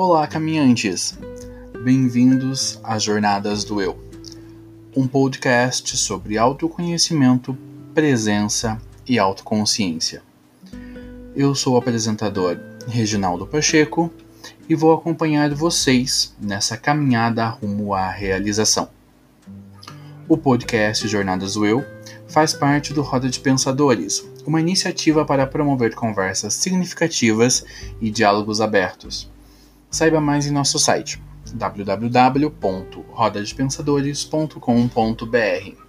Olá, caminhantes! Bem-vindos às Jornadas do Eu, um podcast sobre autoconhecimento, presença e autoconsciência. Eu sou o apresentador Reginaldo Pacheco e vou acompanhar vocês nessa caminhada rumo à realização. O podcast Jornadas do Eu faz parte do Roda de Pensadores, uma iniciativa para promover conversas significativas e diálogos abertos. Saiba mais em nosso site www.rodadepensadores.com.br.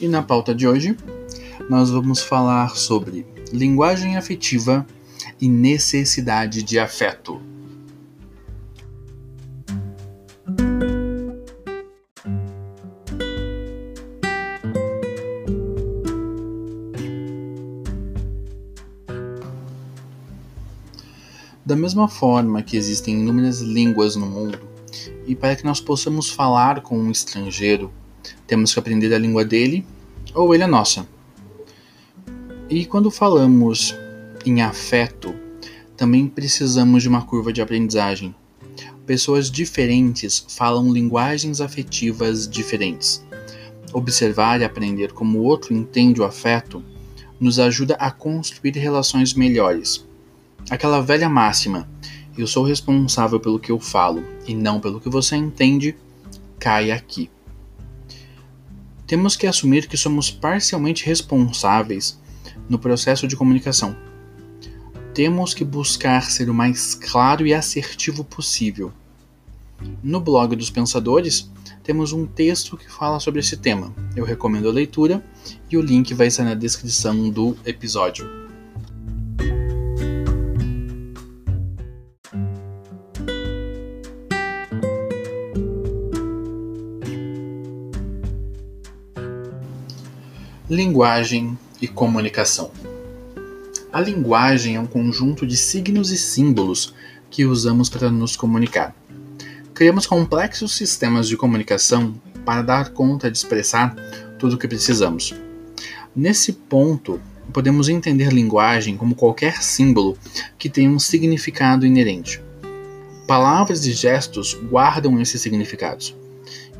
E na pauta de hoje, nós vamos falar sobre linguagem afetiva e necessidade de afeto. Mesma forma que existem inúmeras línguas no mundo, e para que nós possamos falar com um estrangeiro, temos que aprender a língua dele ou ele a nossa. E quando falamos em afeto, também precisamos de uma curva de aprendizagem. Pessoas diferentes falam linguagens afetivas diferentes. Observar e aprender como o outro entende o afeto nos ajuda a construir relações melhores. Aquela velha máxima, eu sou responsável pelo que eu falo e não pelo que você entende, cai aqui. Temos que assumir que somos parcialmente responsáveis no processo de comunicação. Temos que buscar ser o mais claro e assertivo possível. No blog dos Pensadores, temos um texto que fala sobre esse tema. Eu recomendo a leitura e o link vai estar na descrição do episódio. Linguagem e comunicação. A linguagem é um conjunto de signos e símbolos que usamos para nos comunicar. Criamos complexos sistemas de comunicação para dar conta de expressar tudo o que precisamos. Nesse ponto, podemos entender linguagem como qualquer símbolo que tenha um significado inerente. Palavras e gestos guardam esses significados.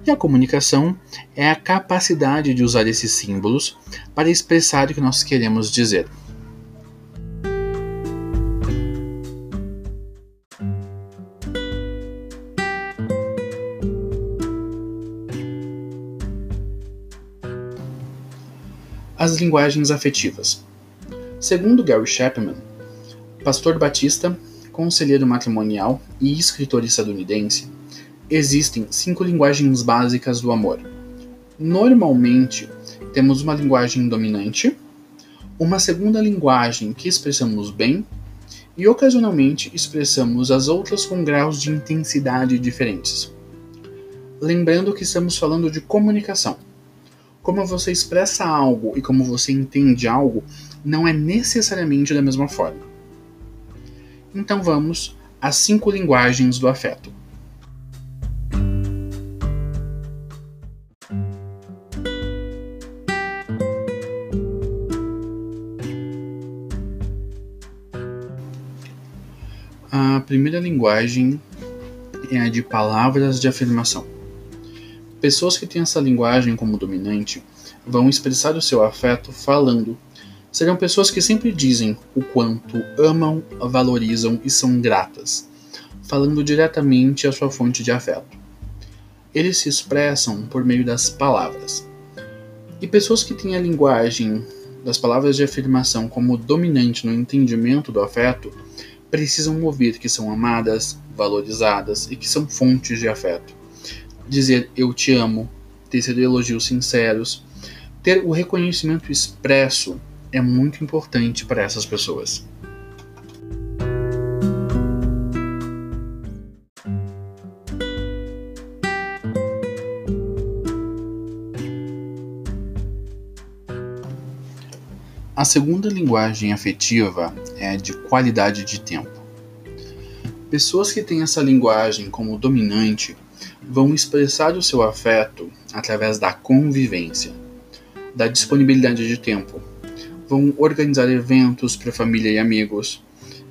E a comunicação é a capacidade de usar esses símbolos para expressar o que nós queremos dizer. As linguagens afetivas. Segundo Gary Chapman, pastor batista, conselheiro matrimonial e escritor estadunidense, existem cinco linguagens básicas do amor. Normalmente, temos uma linguagem dominante, uma segunda linguagem que expressamos bem e ocasionalmente expressamos as outras com graus de intensidade diferentes. Lembrando que estamos falando de comunicação. Como você expressa algo e como você entende algo não é necessariamente da mesma forma. Então vamos às cinco linguagens do afeto. Primeira linguagem é a de palavras de afirmação. Pessoas que têm essa linguagem como dominante vão expressar o seu afeto falando. Serão pessoas que sempre dizem o quanto amam, valorizam e são gratas, falando diretamente à sua fonte de afeto. Eles se expressam por meio das palavras. E pessoas que têm a linguagem das palavras de afirmação como dominante no entendimento do afeto precisam ouvir que são amadas, valorizadas e que são fontes de afeto. Dizer eu te amo, tecer elogios sinceros, ter o reconhecimento expresso é muito importante para essas pessoas. A segunda linguagem afetiva é de qualidade de tempo. Pessoas que têm essa linguagem como dominante vão expressar o seu afeto através da convivência, da disponibilidade de tempo. Vão organizar eventos para família e amigos,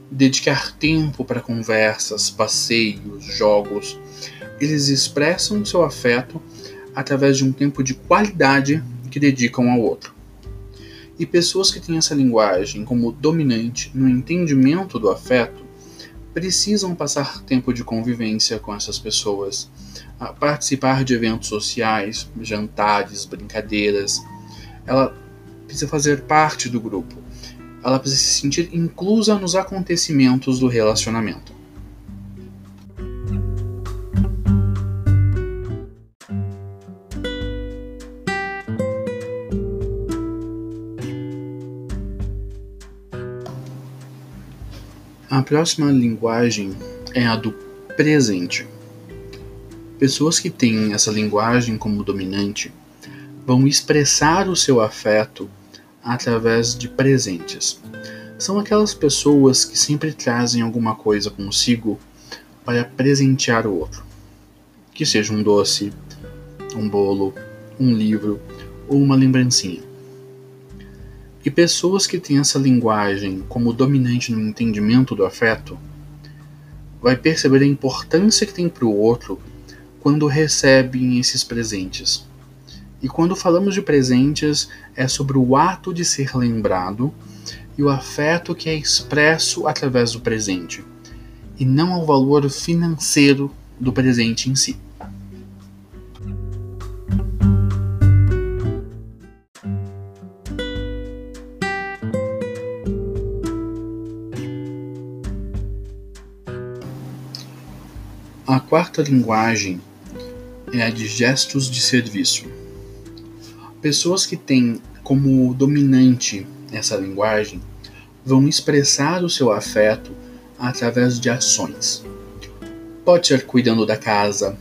dedicar tempo para conversas, passeios, jogos. Eles expressam seu afeto através de um tempo de qualidade que dedicam ao outro. E pessoas que têm essa linguagem como dominante no entendimento do afeto precisam passar tempo de convivência com essas pessoas, participar de eventos sociais, jantares, brincadeiras. Ela precisa fazer parte do grupo. Ela precisa se sentir inclusa nos acontecimentos do relacionamento. A próxima linguagem é a do presente. Pessoas que têm essa linguagem como dominante vão expressar o seu afeto através de presentes. São aquelas pessoas que sempre trazem alguma coisa consigo para presentear o outro. Que seja um doce, um bolo, um livro ou uma lembrancinha. E pessoas que têm essa linguagem como dominante no entendimento do afeto, vai perceber a importância que tem para o outro quando recebem esses presentes. E quando falamos de presentes, é sobre o ato de ser lembrado e o afeto que é expresso através do presente, e não ao valor financeiro do presente em si. A quarta linguagem é a de gestos de serviço. Pessoas que têm como dominante essa linguagem vão expressar o seu afeto através de ações. Pode ser cuidando da casa,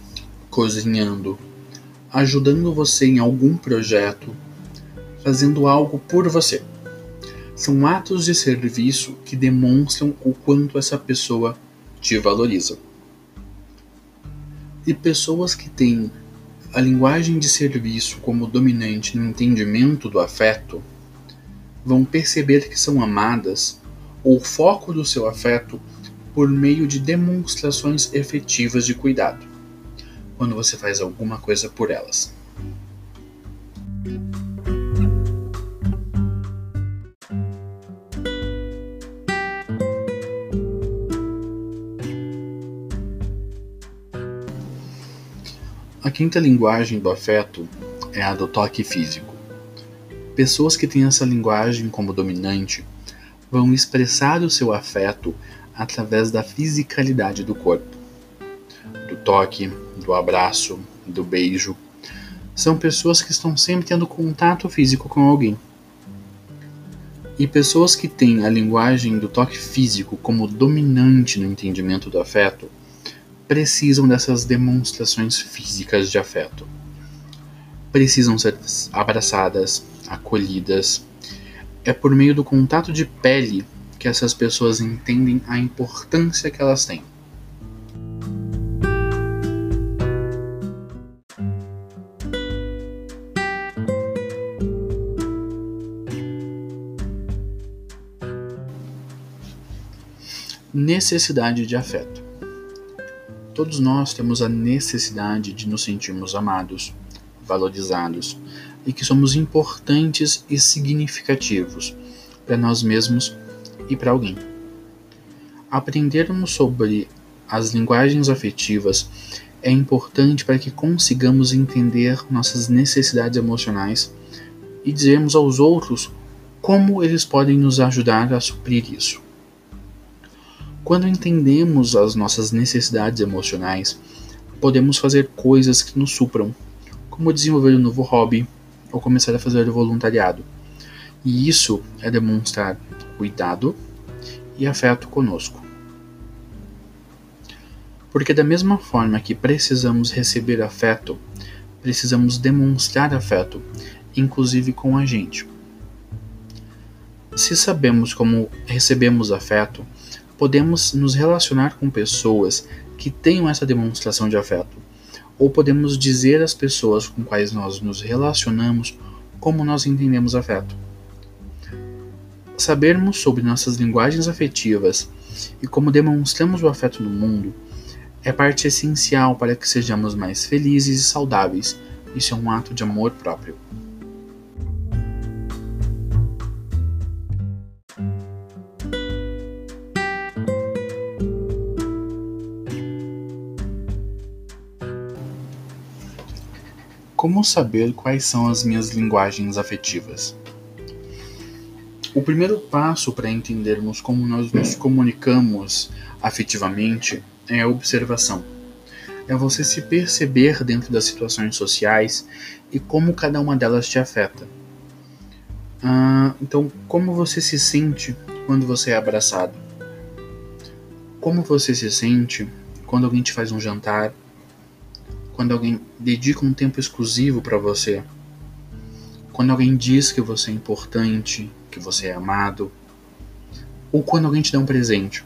cozinhando, ajudando você em algum projeto, fazendo algo por você. São atos de serviço que demonstram o quanto essa pessoa te valoriza. E pessoas que têm a linguagem de serviço como dominante no entendimento do afeto vão perceber que são amadas ou foco do seu afeto por meio de demonstrações efetivas de cuidado, quando você faz alguma coisa por elas. Quinta linguagem do afeto é a do toque físico. Pessoas que têm essa linguagem como dominante vão expressar o seu afeto através da fisicalidade do corpo, do toque, do abraço, do beijo. São pessoas que estão sempre tendo contato físico com alguém. E pessoas que têm a linguagem do toque físico como dominante no entendimento do afeto precisam dessas demonstrações físicas de afeto. Precisam ser abraçadas, acolhidas. É por meio do contato de pele que essas pessoas entendem a importância que elas têm. Necessidade de afeto. Todos nós temos a necessidade de nos sentirmos amados, valorizados e que somos importantes e significativos para nós mesmos e para alguém. Aprendermos sobre as linguagens afetivas é importante para que consigamos entender nossas necessidades emocionais e dizermos aos outros como eles podem nos ajudar a suprir isso. Quando entendemos as nossas necessidades emocionais, podemos fazer coisas que nos supram, como desenvolver um novo hobby ou começar a fazer voluntariado. E isso é demonstrar cuidado e afeto conosco. Porque, da mesma forma que precisamos receber afeto, precisamos demonstrar afeto, inclusive com a gente. Se sabemos como recebemos afeto, podemos nos relacionar com pessoas que tenham essa demonstração de afeto, ou podemos dizer às pessoas com quais nós nos relacionamos como nós entendemos afeto. Sabermos sobre nossas linguagens afetivas e como demonstramos o afeto no mundo é parte essencial para que sejamos mais felizes e saudáveis. Isso é um ato de amor próprio. Como saber quais são as minhas linguagens afetivas? O primeiro passo para entendermos como nós nos comunicamos afetivamente é a observação. É você se perceber dentro das situações sociais e como cada uma delas te afeta. Ah, então, como você se sente quando você é abraçado? Como você se sente quando alguém te faz um jantar quando alguém dedica um tempo exclusivo para você, quando alguém diz que você é importante, que você é amado, ou quando alguém te dá um presente.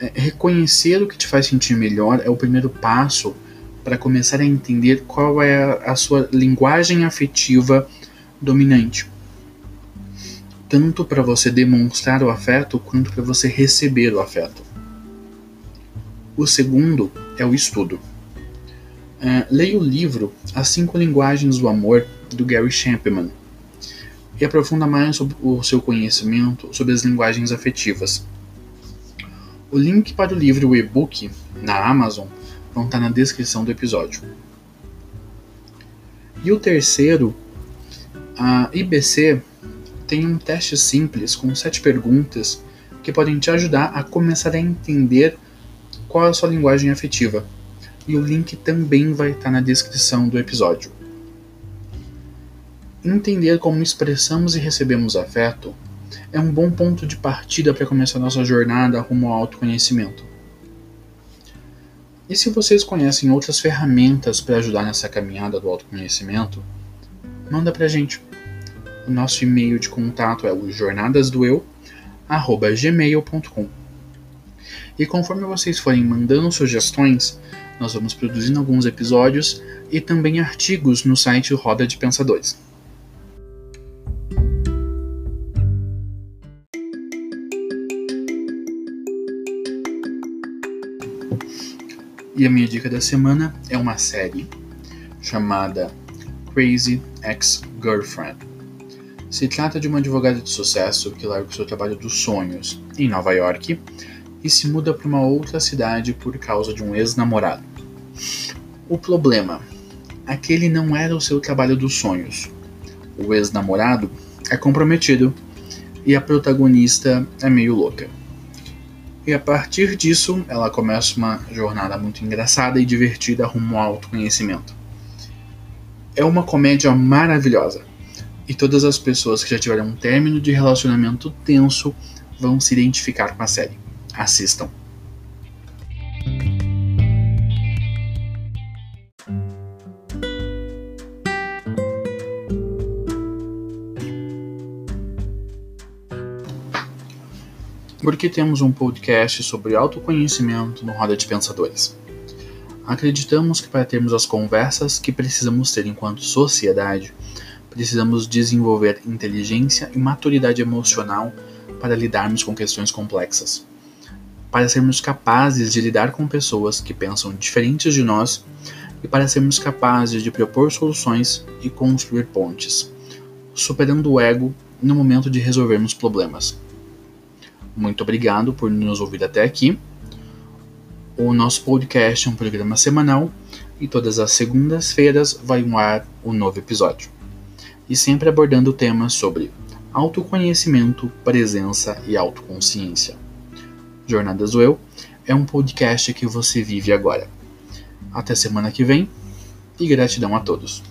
É, reconhecer o que te faz sentir melhor é o primeiro passo para começar a entender qual é a, a sua linguagem afetiva dominante. Tanto para você demonstrar o afeto quanto para você receber o afeto. O segundo é o estudo. Uh, leia o livro As Cinco Linguagens do Amor, do Gary Chapman, e aprofunda mais sobre o seu conhecimento sobre as linguagens afetivas. O link para o livro e o e-book na Amazon vão estar na descrição do episódio. E o terceiro, a IBC tem um teste simples com sete perguntas que podem te ajudar a começar a entender qual é a sua linguagem afetiva e o link também vai estar na descrição do episódio. Entender como expressamos e recebemos afeto é um bom ponto de partida para começar nossa jornada rumo ao autoconhecimento. E se vocês conhecem outras ferramentas para ajudar nessa caminhada do autoconhecimento, manda pra gente. O nosso e-mail de contato é o jornadasdoeu@gmail.com. E conforme vocês forem mandando sugestões, nós vamos produzindo alguns episódios e também artigos no site Roda de Pensadores. E a minha dica da semana é uma série chamada Crazy Ex-Girlfriend. Se trata de uma advogada de sucesso que larga o seu trabalho dos sonhos em Nova York e se muda para uma outra cidade por causa de um ex-namorado. O problema: aquele não era o seu trabalho dos sonhos. O ex-namorado é comprometido e a protagonista é meio louca. E a partir disso, ela começa uma jornada muito engraçada e divertida rumo ao autoconhecimento. É uma comédia maravilhosa. E todas as pessoas que já tiveram um término de relacionamento tenso vão se identificar com a série. Assistam. Porque temos um podcast sobre autoconhecimento no Roda de Pensadores. Acreditamos que para termos as conversas que precisamos ter enquanto sociedade, precisamos desenvolver inteligência e maturidade emocional para lidarmos com questões complexas para sermos capazes de lidar com pessoas que pensam diferentes de nós e para sermos capazes de propor soluções e construir pontes, superando o ego no momento de resolvermos problemas. Muito obrigado por nos ouvir até aqui. O nosso podcast é um programa semanal e todas as segundas-feiras vai um ar um novo episódio. E sempre abordando temas sobre autoconhecimento, presença e autoconsciência. Jornadas do Eu é um podcast que você vive agora. Até semana que vem e gratidão a todos.